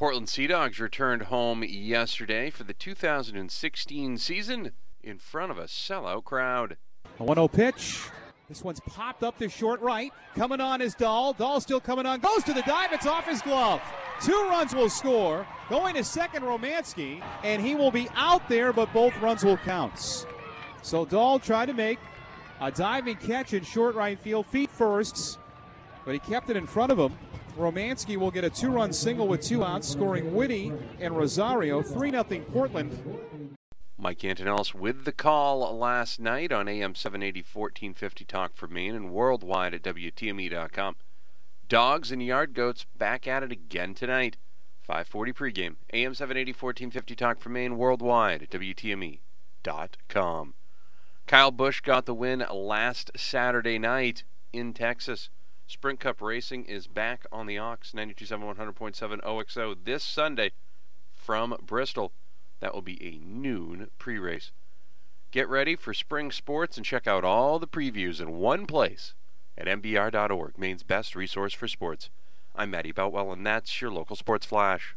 Portland Sea Dogs returned home yesterday for the 2016 season in front of a sellout crowd. A 1 0 pitch. This one's popped up to short right. Coming on is Dahl. Dahl still coming on. Goes to the dive. It's off his glove. Two runs will score. Going to second, Romansky. And he will be out there, but both runs will count. So Dahl tried to make a diving catch in short right field, feet firsts, but he kept it in front of him. Romansky will get a two run single with two outs, scoring Whitty and Rosario. 3 0 Portland. Mike Antonellis with the call last night on AM 780 1450 Talk for Maine and worldwide at WTME.com. Dogs and Yard Goats back at it again tonight. 540 pregame. AM 780 1450 Talk for Maine worldwide at WTME.com. Kyle Busch got the win last Saturday night in Texas. Sprint Cup Racing is back on the Aux 927 100.7 OXO this Sunday from Bristol. That will be a noon pre race. Get ready for spring sports and check out all the previews in one place at MBR.org, Maine's best resource for sports. I'm Matty Boutwell, and that's your local sports flash.